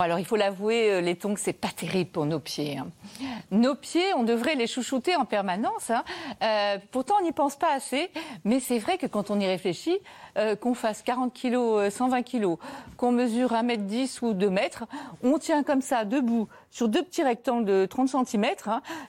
Alors il faut l'avouer, euh, les tongs, c'est pas terrible pour nos pieds. hein. Nos pieds, on devrait les chouchouter en permanence. hein. Euh, pourtant, on n'y pense pas assez. Mais c'est vrai que quand on y réfléchit, euh, qu'on fasse 40 kilos, euh, 120 kilos, qu'on mesure 1m10 ou 2 mètres, on tient comme ça, debout, sur deux petits rectangles de 30 cm,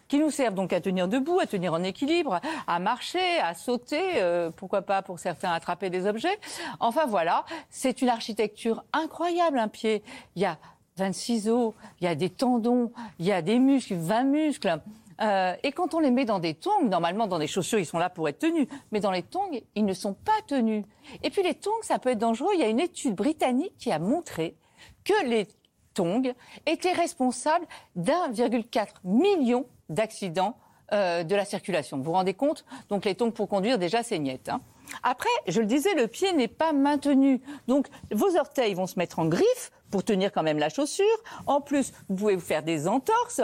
qui nous servent donc à tenir debout, à tenir en équilibre, à marcher, à sauter, euh, pourquoi pas pour certains attraper des objets. Enfin voilà, c'est une architecture incroyable, un pied. Il y a 26 os, il y a des tendons, il y a des muscles, 20 muscles. Euh, et quand on les met dans des tongs, normalement dans des chaussures, ils sont là pour être tenus, mais dans les tongs, ils ne sont pas tenus. Et puis les tongs, ça peut être dangereux. Il y a une étude britannique qui a montré que les tongs étaient responsables d'1,4 million d'accidents euh, de la circulation. Vous vous rendez compte? Donc les tongs pour conduire, déjà, c'est niette. hein. Après, je le disais, le pied n'est pas maintenu. Donc vos orteils vont se mettre en griffe pour tenir quand même la chaussure. En plus, vous pouvez vous faire des entorses.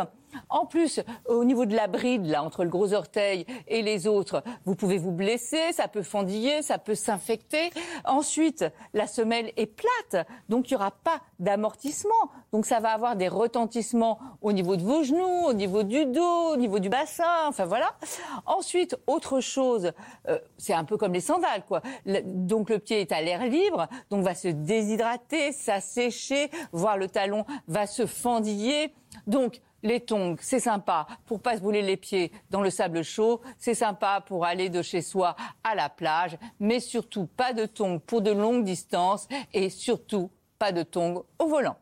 En plus, au niveau de la bride, là, entre le gros orteil et les autres, vous pouvez vous blesser, ça peut fendiller, ça peut s'infecter. Ensuite, la semelle est plate, donc il n'y aura pas d'amortissement. Donc ça va avoir des retentissements au niveau de vos genoux, au niveau du dos, au niveau du bassin, enfin voilà. Ensuite, autre chose, euh, c'est un peu comme les sandales, quoi. Donc le pied est à l'air libre, donc va se déshydrater, s'assécher, voire le talon va se fendiller. Donc, les tongs, c'est sympa pour pas se brûler les pieds dans le sable chaud, c'est sympa pour aller de chez soi à la plage, mais surtout pas de tongs pour de longues distances et surtout pas de tongs au volant.